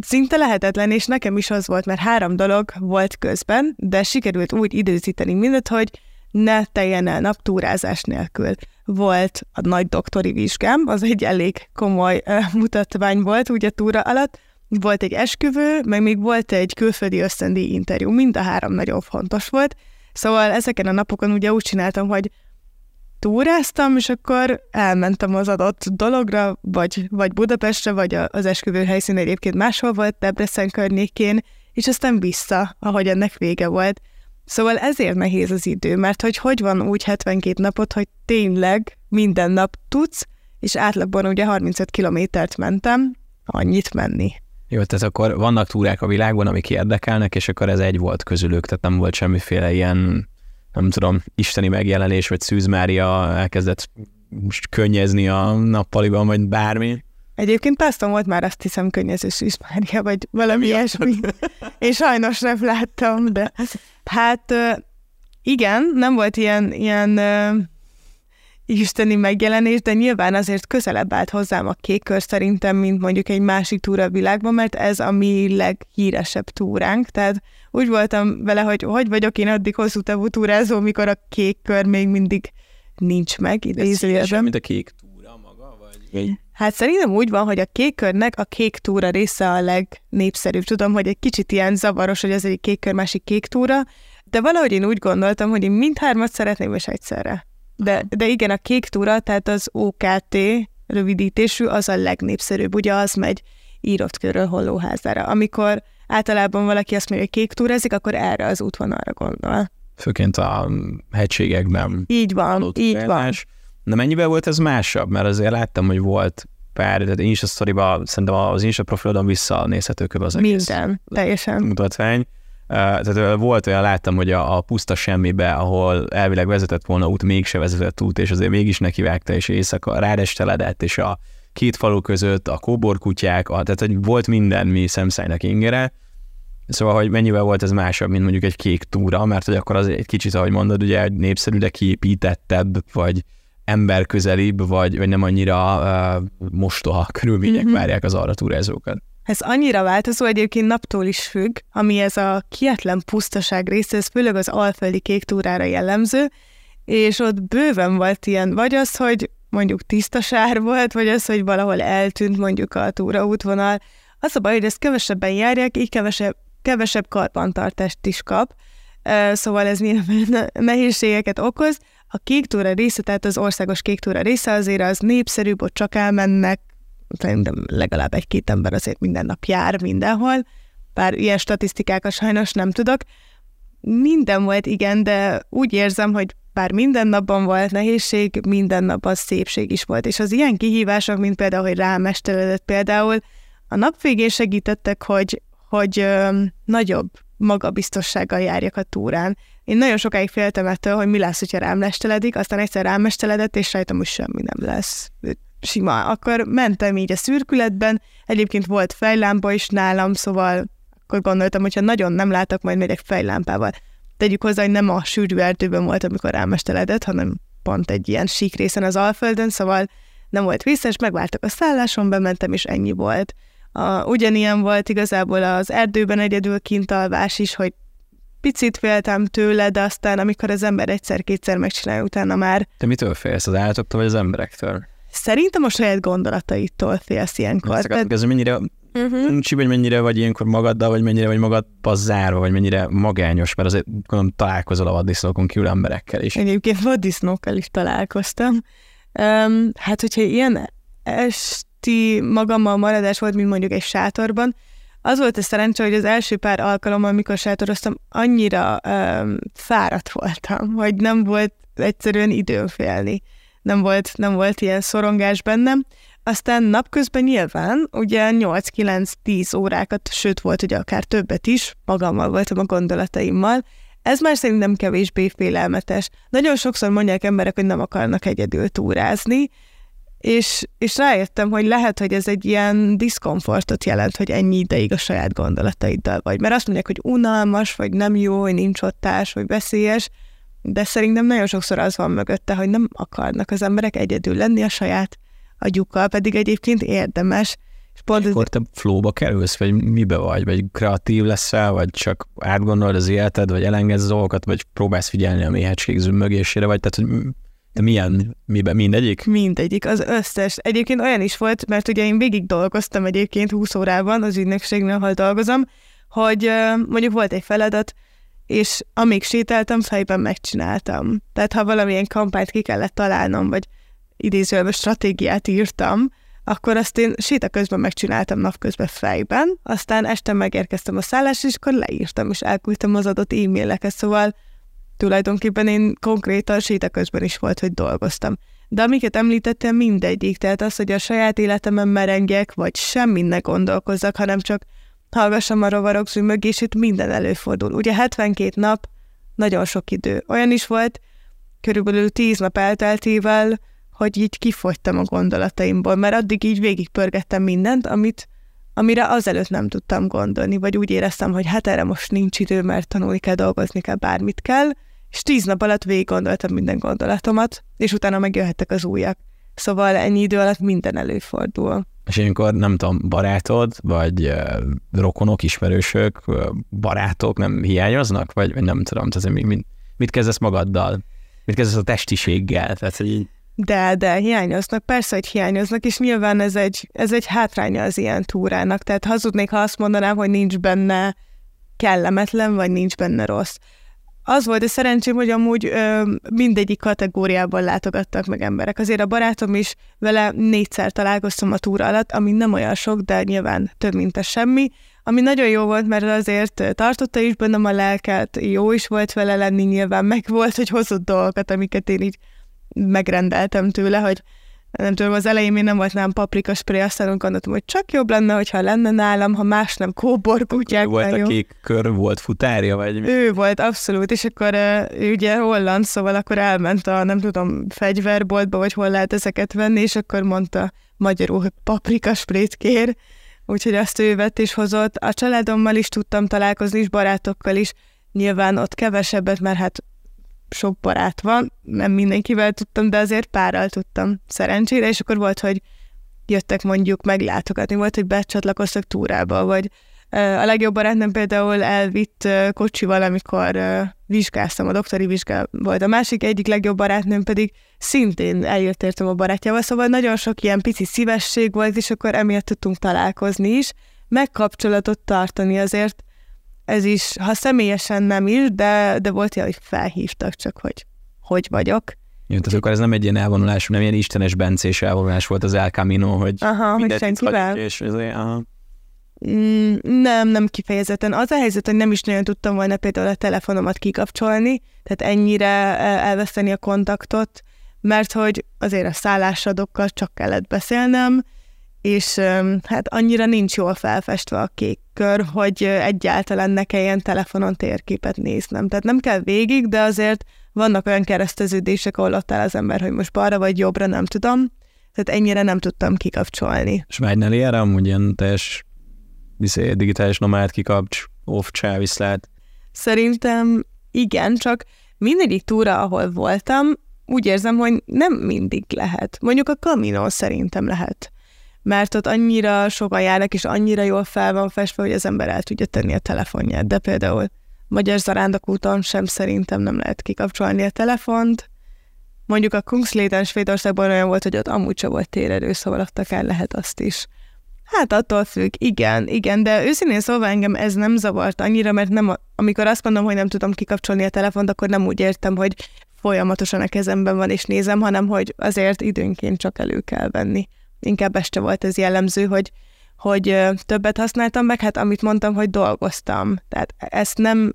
szinte lehetetlen, és nekem is az volt, mert három dolog volt közben, de sikerült úgy időzíteni mindet, hogy ne teljen el naptúrázás nélkül. Volt a nagy doktori vizsgám, az egy elég komoly uh, mutatvány volt ugye túra alatt, volt egy esküvő, meg még volt egy külföldi ösztöndíj interjú, mind a három nagyon fontos volt. Szóval ezeken a napokon ugye úgy csináltam, hogy túráztam, és akkor elmentem az adott dologra, vagy, vagy Budapestre, vagy az esküvő helyszín egyébként máshol volt, Debrecen környékén, és aztán vissza, ahogy ennek vége volt. Szóval ezért nehéz az idő, mert hogy hogy van úgy 72 napot, hogy tényleg minden nap tudsz, és átlagban ugye 35 kilométert mentem, annyit menni. Jó, tehát akkor vannak túrák a világban, amik érdekelnek, és akkor ez egy volt közülük, tehát nem volt semmiféle ilyen, nem tudom, isteni megjelenés, vagy Szűz Mária elkezdett most könnyezni a nappaliban, vagy bármi. Egyébként pásztom volt már azt hiszem könnyező Szűz Mária, vagy valami ilyesmi. Én sajnos nem láttam, de hát igen, nem volt ilyen, ilyen isteni megjelenés, de nyilván azért közelebb állt hozzám a kék kör szerintem, mint mondjuk egy másik túra a világban, mert ez a mi leghíresebb túránk, tehát úgy voltam vele, hogy hogy vagyok én addig hosszú távú túrázó, mikor a kék kör még mindig nincs meg. Ez mint a kék túra maga, vagy? Hát szerintem úgy van, hogy a kék körnek a kék túra része a legnépszerűbb. Tudom, hogy egy kicsit ilyen zavaros, hogy ez egy kék kör, másik kék túra, de valahogy én úgy gondoltam, hogy én mindhármat szeretném, és egyszerre. De, de igen, a kék túra, tehát az OKT rövidítésű, az a legnépszerűbb. Ugye az megy írott körül hollóházára. Amikor általában valaki azt mondja, hogy kék túrázik, akkor erre az útvonalra gondol. Főként a hegységekben. Így van, így van. De mennyivel volt ez másabb? Mert azért láttam, hogy volt pár, tehát én is a sztoriba, szerintem az én is a profilodon visszanézhető kb. az Minden, teljesen. mutatvány. Tehát volt olyan, láttam, hogy a, a puszta semmibe, ahol elvileg vezetett volna út, mégse vezetett út, és azért mégis nekivágta, és éjszaka rádesteledett, és a két falu között a kóborkutyák, a, tehát hogy volt minden mi szemszájnak ingere, Szóval, hogy mennyivel volt ez másabb, mint mondjuk egy kék túra, mert hogy akkor az egy kicsit, ahogy mondod, ugye népszerű, de kiépítettebb, vagy emberközelibb, vagy, vagy nem annyira uh, mostoha körülmények mm-hmm. várják az arra túrázókat. Ez annyira változó, egyébként naptól is függ, ami ez a kietlen pusztaság része, ez főleg az alföldi kék túrára jellemző, és ott bőven volt ilyen, vagy az, hogy mondjuk tiszta sár volt, vagy az, hogy valahol eltűnt mondjuk a túraútvonal. Az a baj, hogy ezt kevesebben járják, így kevesebb, kevesebb karbantartást is kap, szóval ez nyilván nehézségeket okoz. A kék túra része, tehát az országos kék túra része azért az népszerűbb, ott csak elmennek, szerintem legalább egy-két ember azért minden nap jár mindenhol, bár ilyen statisztikákat sajnos nem tudok. Minden volt, igen, de úgy érzem, hogy bár minden napban volt nehézség, minden napban szépség is volt. És az ilyen kihívások, mint például, hogy rámesteredett például, a nap végén segítettek, hogy, hogy ö, nagyobb magabiztossággal járjak a túrán. Én nagyon sokáig féltem ettől, hogy mi lesz, hogyha rám lesteledik, aztán egyszer rámesteledett, és rajtam hogy semmi nem lesz. Sima. Akkor mentem így a szürkületben, egyébként volt fejlámpa is nálam, szóval akkor gondoltam, hogyha nagyon nem látok, majd megyek fejlámpával. Tegyük hozzá, hogy nem a sűrű erdőben volt, amikor rámesteledett, hanem pont egy ilyen sík részen az Alföldön, szóval nem volt vissza, és megváltak a szálláson, bementem, és ennyi volt. A, ugyanilyen volt igazából az erdőben egyedül kintalvás is, hogy picit féltem tőle, de aztán amikor az ember egyszer-kétszer megcsinálja, utána már... Te mitől félsz, az állatoktól vagy az emberektől? Szerintem a saját gondolataitól félsz ilyenkor. Azt tehát... ez mennyire uh-huh. nincs, vagy mennyire vagy ilyenkor magaddal, vagy mennyire vagy magadba zárva, vagy mennyire magányos, mert azért gondolom találkozol a vaddisznókon kívül emberekkel is. Egyébként vaddisznókkal is találkoztam. Um, hát, hogyha ilyen esti magammal maradás volt, mint mondjuk egy sátorban, az volt a szerencse, hogy az első pár alkalommal, amikor sátoroztam, annyira um, fáradt voltam, hogy nem volt egyszerűen időm félni. Nem volt, nem volt ilyen szorongás bennem. Aztán napközben nyilván, ugye 8-9-10 órákat, sőt volt ugye akár többet is, magammal voltam a gondolataimmal, ez már szerintem kevésbé félelmetes. Nagyon sokszor mondják emberek, hogy nem akarnak egyedül túrázni, és, és rájöttem, hogy lehet, hogy ez egy ilyen diszkomfortot jelent, hogy ennyi ideig a saját gondolataiddal vagy. Mert azt mondják, hogy unalmas, vagy nem jó, hogy nincs ott társ, vagy veszélyes, de szerintem nagyon sokszor az van mögötte, hogy nem akarnak az emberek egyedül lenni a saját agyukkal, pedig egyébként érdemes. És pont Akkor te flóba kerülsz, vagy mibe vagy? Vagy kreatív leszel, vagy csak átgondolod az életed, vagy elengedsz dolgokat, vagy próbálsz figyelni a méhecskég zümmögésére, vagy tehát, hogy de milyen, miben, mindegyik? Mindegyik, az összes. Egyébként olyan is volt, mert ugye én végig dolgoztam egyébként 20 órában az ügynökségnél, ahol dolgozom, hogy mondjuk volt egy feladat, és amíg sétáltam, fejben megcsináltam. Tehát ha valamilyen kampányt ki kellett találnom, vagy idézőjelben stratégiát írtam, akkor azt én séta közben megcsináltam napközben fejben, aztán este megérkeztem a szállásra, és akkor leírtam, és elküldtem az adott e-maileket, szóval tulajdonképpen én konkrétan séta közben is volt, hogy dolgoztam. De amiket említettem, mindegyik, tehát az, hogy a saját életemen merengek, vagy semmi ne gondolkozzak, hanem csak hallgassam a rovarok zümmögését, minden előfordul. Ugye 72 nap, nagyon sok idő. Olyan is volt, körülbelül 10 nap elteltével, hogy így kifogytam a gondolataimból, mert addig így végigpörgettem mindent, amit, amire azelőtt nem tudtam gondolni, vagy úgy éreztem, hogy hát erre most nincs idő, mert tanulni kell, dolgozni kell, bármit kell, és tíz nap alatt végig gondoltam minden gondolatomat, és utána megjöhettek az újak. Szóval ennyi idő alatt minden előfordul. És ilyenkor nem tudom, barátod, vagy rokonok, ismerősök, barátok nem hiányoznak, vagy, vagy nem tudom, tehát mit, mit, mit kezdesz magaddal? Mit kezdesz a testiséggel? Tehát, hogy így... De, de hiányoznak, persze, hogy hiányoznak, és nyilván ez egy, ez egy hátránya az ilyen túrának. Tehát hazudnék, ha azt mondanám, hogy nincs benne kellemetlen, vagy nincs benne rossz. Az volt a szerencsém, hogy amúgy ö, mindegyik kategóriában látogattak meg emberek. Azért a barátom is vele négyszer találkoztam a túra alatt, ami nem olyan sok, de nyilván több, mint a semmi. Ami nagyon jó volt, mert azért tartotta is bennem a lelket, jó is volt vele lenni, nyilván meg volt, hogy hozott dolgokat, amiket én így megrendeltem tőle, hogy nem tudom, az elején még nem volt nálam paprika spray, aztán gondoltam, hogy csak jobb lenne, hogyha lenne nálam, ha más nem kóbor kutyák. Volt a kék kör, volt futárja, vagy mi? Ő volt, abszolút, és akkor ő ugye holland, szóval akkor elment a, nem tudom, fegyverboltba, vagy hol lehet ezeket venni, és akkor mondta magyarul, hogy paprika sprayt kér, úgyhogy azt ő vett és hozott. A családommal is tudtam találkozni, és barátokkal is, nyilván ott kevesebbet, mert hát sok barát van, nem mindenkivel tudtam, de azért párral tudtam szerencsére, és akkor volt, hogy jöttek mondjuk meglátogatni, volt, hogy becsatlakoztak túrába, vagy a legjobb barátnőm például elvitt kocsival, amikor vizsgáztam, a doktori vizsgál volt. A másik egyik legjobb barátnőm pedig szintén eljött értem a barátjával, szóval nagyon sok ilyen pici szívesség volt, és akkor emiatt tudtunk találkozni is, megkapcsolatot tartani azért ez is, ha személyesen nem is, de, de volt ilyen, hogy felhívtak csak, hogy hogy vagyok. Jó, tehát akkor ez nem egy ilyen elvonulás, nem ilyen istenes bencés elvonulás volt az El Camino, hogy aha, hogy senkivel. És ezért, aha. Mm, nem, nem kifejezetten. Az a helyzet, hogy nem is nagyon tudtam volna például a telefonomat kikapcsolni, tehát ennyire elveszteni a kontaktot, mert hogy azért a szállásadokkal csak kellett beszélnem, és hát annyira nincs jól felfestve a kék kör, hogy egyáltalán ne kelljen telefonon térképet néznem. Tehát nem kell végig, de azért vannak olyan kereszteződések, ahol ott áll az ember, hogy most balra vagy jobbra, nem tudom. Tehát ennyire nem tudtam kikapcsolni. És vágynál ilyenre amúgy ilyen teljes viszé, digitális nomád kikapcs, off viszlát? Szerintem igen, csak mindegyik túra, ahol voltam, úgy érzem, hogy nem mindig lehet. Mondjuk a Camino szerintem lehet mert ott annyira sokan járnak, és annyira jól fel van festve, hogy az ember el tudja tenni a telefonját. De például Magyar Zarándok úton sem szerintem nem lehet kikapcsolni a telefont. Mondjuk a Kungsléten Svédországban olyan volt, hogy ott amúgy sem volt térerő, szóval ott akár lehet azt is. Hát attól függ, igen, igen, de őszintén szóval engem ez nem zavart annyira, mert nem, amikor azt mondom, hogy nem tudom kikapcsolni a telefont, akkor nem úgy értem, hogy folyamatosan a kezemben van és nézem, hanem hogy azért időnként csak elő kell venni inkább este volt ez jellemző, hogy, hogy többet használtam, meg hát amit mondtam, hogy dolgoztam. Tehát ezt nem,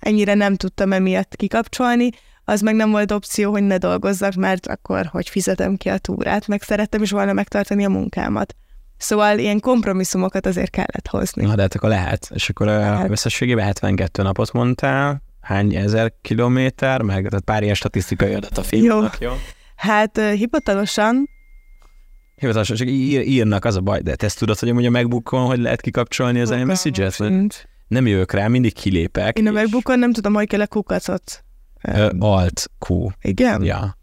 ennyire nem tudtam emiatt kikapcsolni, az meg nem volt opció, hogy ne dolgozzak, mert akkor hogy fizetem ki a túrát, meg szerettem is volna megtartani a munkámat. Szóval ilyen kompromisszumokat azért kellett hozni. Na, de hát akkor lehet. És akkor lehet. összességében 72 napot mondtál, hány ezer kilométer, meg tehát pár ilyen statisztikai adat a filmnek, jó? jó? Hát hivatalosan Hivatalosan csak ír, írnak, az a baj, de te ezt tudod, hogy amúgy a MacBookon, hogy lehet kikapcsolni az iMessage-et? Nem jövök rá, mindig kilépek. Én a MacBookon nem tudom, hogy kell a kukacot. Alt Q. Igen? Ja.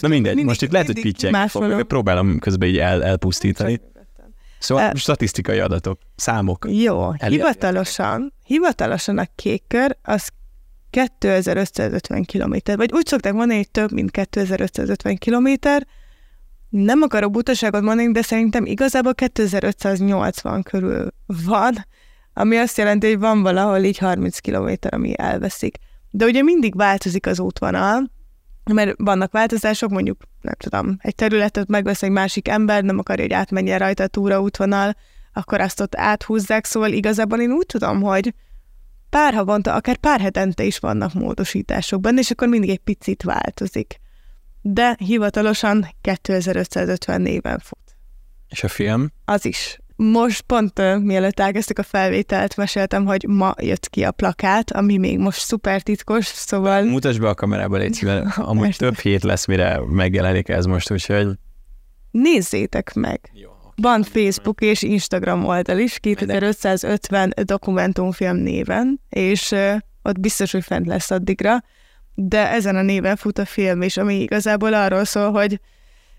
Na mindegy, most itt lehet, hogy pittyek, próbálom közben így el, elpusztítani. Szóval uh, statisztikai adatok, számok. Jó, hivatalosan, hivatalosan a kék kör az 2550 km, vagy úgy szokták mondani, hogy több, mint 2550 km, nem akarok butaságot mondani, de szerintem igazából 2580 körül van, ami azt jelenti, hogy van valahol így 30 km, ami elveszik. De ugye mindig változik az útvonal, mert vannak változások, mondjuk, nem tudom, egy területet megvesz egy másik ember, nem akarja, hogy átmenjen rajta a túra útvonal, akkor azt ott áthúzzák, szóval igazából én úgy tudom, hogy pár havonta, akár pár hetente is vannak módosítások benne, és akkor mindig egy picit változik de hivatalosan 2550 néven fut. És a film? Az is. Most pont uh, mielőtt elkezdtük a felvételt, meséltem, hogy ma jött ki a plakát, ami még most szuper titkos, szóval... Mutasd be a kamerába, légy szíves. Amúgy Mert... több hét lesz, mire megjelenik ez most, úgyhogy... Nézzétek meg! Jó. Van Facebook és Instagram oldal is, 2550 dokumentumfilm néven, és uh, ott biztos, hogy fent lesz addigra de ezen a néven fut a film is, ami igazából arról szól, hogy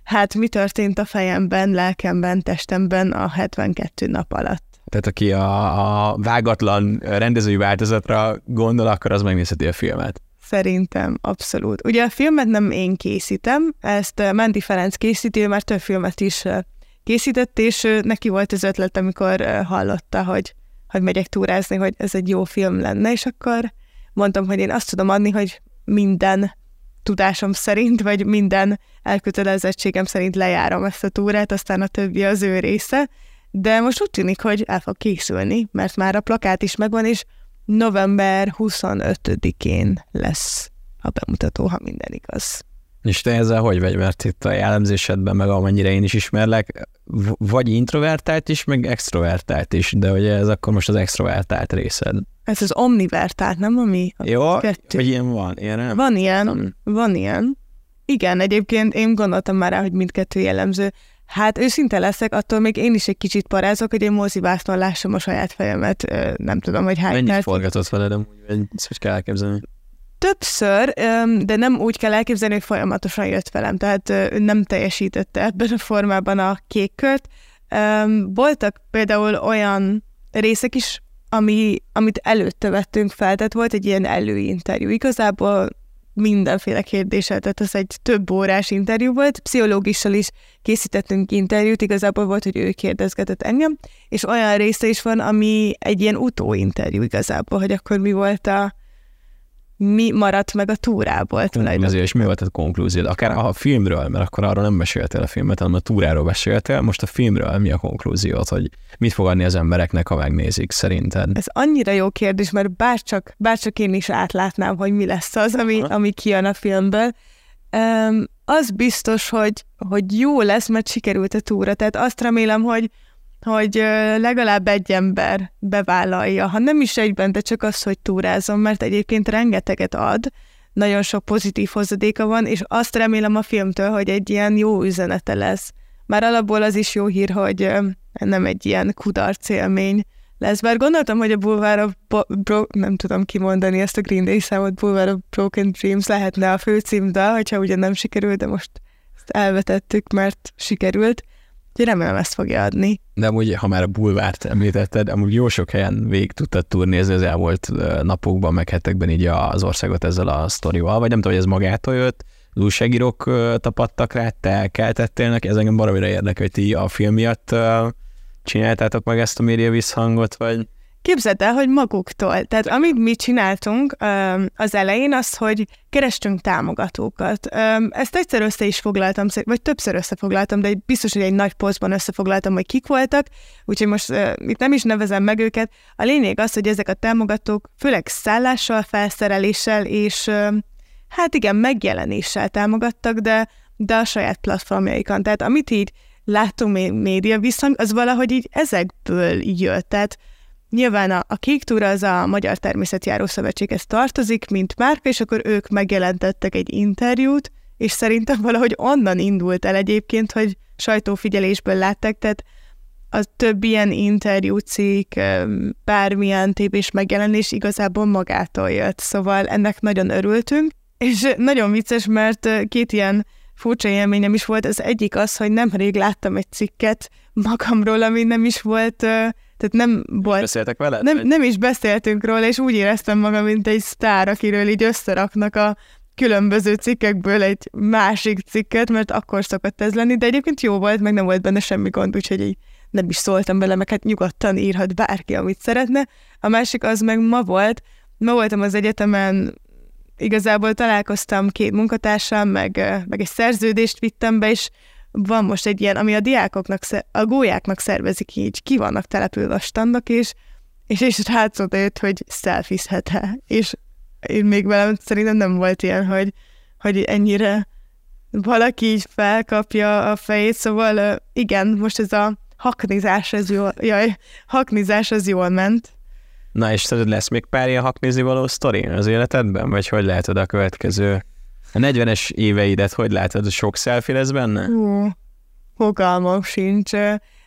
hát mi történt a fejemben, lelkemben, testemben a 72 nap alatt. Tehát aki a, a vágatlan rendezői változatra gondol, akkor az megnézheti a filmet. Szerintem, abszolút. Ugye a filmet nem én készítem, ezt eh, Mendi Ferenc készíti, ő már több filmet is eh, készített, és eh, neki volt az ötlet, amikor hallotta, hogy, hogy megyek túrázni, hogy ez egy jó film lenne, és akkor mondtam, hogy én azt tudom adni, hogy minden tudásom szerint, vagy minden elkötelezettségem szerint lejárom ezt a túrát, aztán a többi az ő része, de most úgy tűnik, hogy el fog készülni, mert már a plakát is megvan, és november 25-én lesz a bemutató, ha minden igaz. És te ezzel hogy vagy? Mert itt a jellemzésedben, meg amennyire én is ismerlek, vagy introvertált is, meg extrovertált is, de ugye ez akkor most az extrovertált részed. Ez az omnivertált, nem ami? Jó, kettő. hogy ilyen van, ilyen nem? Van ilyen, nem. van ilyen. Igen, egyébként én gondoltam már rá, hogy mindkettő jellemző. Hát őszinte leszek, attól még én is egy kicsit parázok, hogy én mozivászton lássam a saját fejemet, nem tudom, hogy hány Mennyit forgatott veled, hogy hogy kell elképzelni? Többször, de nem úgy kell elképzelni, hogy folyamatosan jött velem, tehát ő nem teljesítette ebben a formában a kékkört. Voltak például olyan részek is, ami, amit előtte vettünk fel, tehát volt egy ilyen előinterjú. Igazából mindenféle kérdéssel, tehát az egy több órás interjú volt, pszichológussal is készítettünk interjút, igazából volt, hogy ő kérdezgetett engem, és olyan része is van, ami egy ilyen utóinterjú igazából, hogy akkor mi volt a, mi maradt meg a túrából tulajdonképpen. És mi volt a konklúziód? Akár a filmről, mert akkor arról nem meséltél a filmet, hanem a túráról beszéltél. Most a filmről mi a konklúziót, hogy mit fog adni az embereknek, ha megnézik szerinted? Ez annyira jó kérdés, mert bárcsak, bárcsak én is átlátnám, hogy mi lesz az, ami, ami kijön a filmből. Um, az biztos, hogy, hogy jó lesz, mert sikerült a túra. Tehát azt remélem, hogy, hogy legalább egy ember bevállalja, ha nem is egyben, de csak az, hogy túrázom, mert egyébként rengeteget ad, nagyon sok pozitív hozadéka van, és azt remélem a filmtől, hogy egy ilyen jó üzenete lesz. Már alapból az is jó hír, hogy nem egy ilyen kudarc élmény lesz. Bár gondoltam, hogy a Boulevard of Bo- Bro- nem tudom kimondani ezt a Green Day számot, Boulevard of Broken Dreams lehetne a főcímdal, hogyha ugye nem sikerült, de most ezt elvetettük, mert sikerült. Úgyhogy remélem ezt fogja adni. De amúgy, ha már a bulvárt említetted, amúgy jó sok helyen végig tudtad turnézni az elmúlt napokban, meg hetekben így az országot ezzel a sztorival, vagy nem tudom, hogy ez magától jött, az újságírók tapadtak rá, te keltettél neki, ez engem baromira érdekel, hogy ti a film miatt csináltátok meg ezt a média visszhangot, vagy... Képzeld el, hogy maguktól. Tehát amit mi csináltunk az elején, az, hogy kerestünk támogatókat. Ezt egyszer össze is foglaltam, vagy többször összefoglaltam, de biztos, hogy egy nagy posztban összefoglaltam, hogy kik voltak, úgyhogy most itt nem is nevezem meg őket. A lényeg az, hogy ezek a támogatók főleg szállással, felszereléssel és hát igen, megjelenéssel támogattak, de, de a saját platformjaikon. Tehát amit így láttunk média visszhang, az valahogy így ezekből jött. Tehát Nyilván a, a Kék Túra az a Magyar Természetjáró Szövetséghez tartozik, mint márka, és akkor ők megjelentettek egy interjút, és szerintem valahogy onnan indult el egyébként, hogy sajtófigyelésből látták, tehát a több ilyen interjúcikk, bármilyen tévés megjelenés igazából magától jött, szóval ennek nagyon örültünk, és nagyon vicces, mert két ilyen furcsa élményem is volt, az egyik az, hogy nemrég láttam egy cikket magamról, ami nem is volt tehát nem volt... Beszéltek veled? Nem, nem is beszéltünk róla, és úgy éreztem magam, mint egy sztár, akiről így összeraknak a különböző cikkekből egy másik cikket, mert akkor szokott ez lenni, de egyébként jó volt, meg nem volt benne semmi gond, úgyhogy így nem is szóltam bele, meg hát nyugodtan írhat bárki, amit szeretne. A másik az meg ma volt, ma voltam az egyetemen, igazából találkoztam két munkatársam, meg, meg egy szerződést vittem be, és van most egy ilyen, ami a diákoknak, a gólyáknak szervezik így, ki vannak települve a standok, és, és, és rácot jött, hogy szelfizhet-e. És én még velem szerintem nem volt ilyen, hogy, hogy ennyire valaki így felkapja a fejét, szóval igen, most ez a haknizás, ez jól, jaj, haknizás az jól ment. Na és szerinted lesz még pár ilyen haknizni való sztori az életedben, vagy hogy lehetod a következő a 40-es éveidet hogy látod, sok selfie lesz benne? Hú, fogalmam sincs.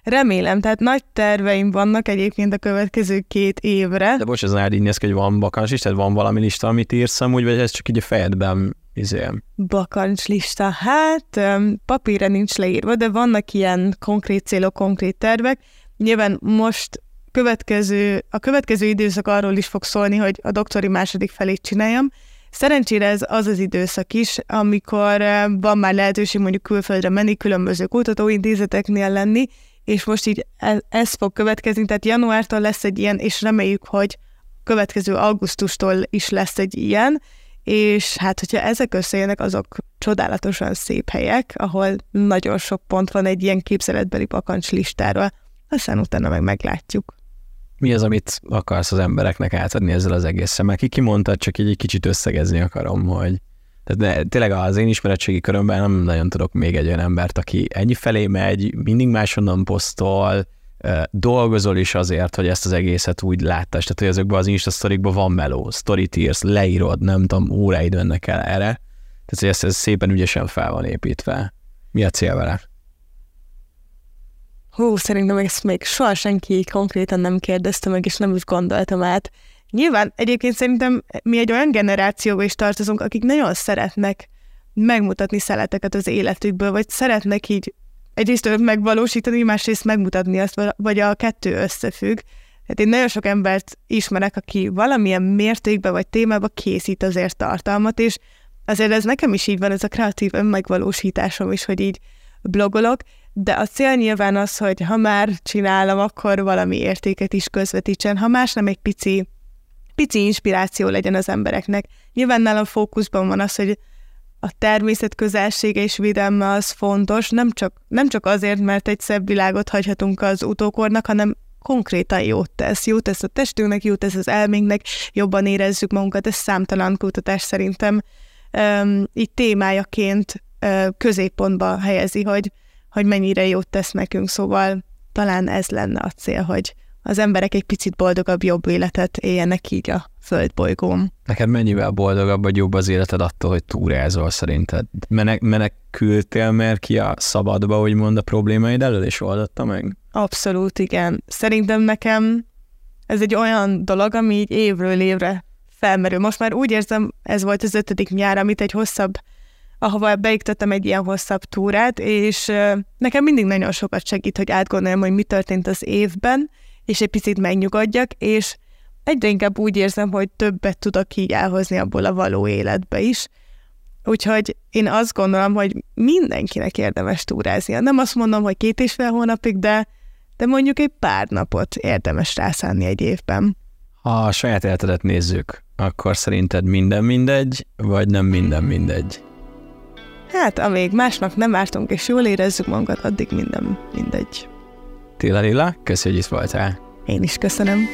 Remélem, tehát nagy terveim vannak egyébként a következő két évre. De bocs, ez nád így néz ki, hogy van bakancs is, tehát van valami lista, amit írsz amúgy, vagy ez csak így a fejedben izélem? Bakancs lista, hát papírra nincs leírva, de vannak ilyen konkrét célok, konkrét tervek. Nyilván most következő, a következő időszak arról is fog szólni, hogy a doktori második felét csináljam, Szerencsére ez az az időszak is, amikor eh, van már lehetőség mondjuk külföldre menni, különböző kutatóintézeteknél lenni, és most így ez fog következni, tehát januártól lesz egy ilyen, és reméljük, hogy következő augusztustól is lesz egy ilyen, és hát, hogyha ezek összejönnek, azok csodálatosan szép helyek, ahol nagyon sok pont van egy ilyen képzeletbeli pakancs listáról, aztán utána meg meglátjuk mi az, amit akarsz az embereknek átadni ezzel az egészszel? Mert ki kimondtad, csak így egy kicsit összegezni akarom, hogy Tehát ne, tényleg az én ismeretségi körömben nem nagyon tudok még egy olyan embert, aki ennyi felé megy, mindig máshonnan posztol, dolgozol is azért, hogy ezt az egészet úgy láttás. Tehát, hogy ezekben az Insta sztorikban van meló, storyt írsz, leírod, nem tudom, óráid mennek el erre. Tehát, hogy ez, ez szépen ügyesen fel van építve. Mi a cél vele? Hú, szerintem ezt még soha senki konkrétan nem kérdezte meg, és nem is gondoltam át. Nyilván egyébként szerintem mi egy olyan generációba is tartozunk, akik nagyon szeretnek megmutatni szeleteket az életükből, vagy szeretnek így egyrészt megvalósítani, másrészt megmutatni azt, vagy a kettő összefügg. Hát én nagyon sok embert ismerek, aki valamilyen mértékben vagy témába készít azért tartalmat, és azért ez nekem is így van, ez a kreatív önmegvalósításom is, hogy így blogolok, de a cél nyilván az, hogy ha már csinálom, akkor valami értéket is közvetítsen, ha más nem egy pici, pici inspiráció legyen az embereknek. Nyilván nálam fókuszban van az, hogy a természet közelsége és védelme az fontos, nem csak, nem csak azért, mert egy szebb világot hagyhatunk az utókornak, hanem konkrétan jót tesz. Jót tesz a testünknek, jót tesz az elménknek, jobban érezzük magunkat, ez számtalan kutatás szerintem um, így témájaként uh, középpontba helyezi, hogy, hogy mennyire jót tesz nekünk, szóval talán ez lenne a cél, hogy az emberek egy picit boldogabb, jobb életet éljenek így a földbolygón. Neked mennyivel boldogabb vagy jobb az életed attól, hogy túrázol szerinted? Menek, menekültél mert ki a szabadba, úgymond a problémáid elől, és oldotta meg? Abszolút, igen. Szerintem nekem ez egy olyan dolog, ami így évről évre felmerül. Most már úgy érzem, ez volt az ötödik nyár, amit egy hosszabb, ahova beiktettem egy ilyen hosszabb túrát, és nekem mindig nagyon sokat segít, hogy átgondoljam, hogy mi történt az évben, és egy picit megnyugodjak, és egyre inkább úgy érzem, hogy többet tudok így elhozni abból a való életbe is. Úgyhogy én azt gondolom, hogy mindenkinek érdemes túráznia. Nem azt mondom, hogy két és fél hónapig, de, de mondjuk egy pár napot érdemes rászánni egy évben. Ha a saját életedet nézzük, akkor szerinted minden mindegy, vagy nem minden mindegy? Hát, amíg másnak nem ártunk és jól érezzük magunkat, addig minden mindegy. Tila Lila, köszönjük, hogy itt voltál. Én is köszönöm.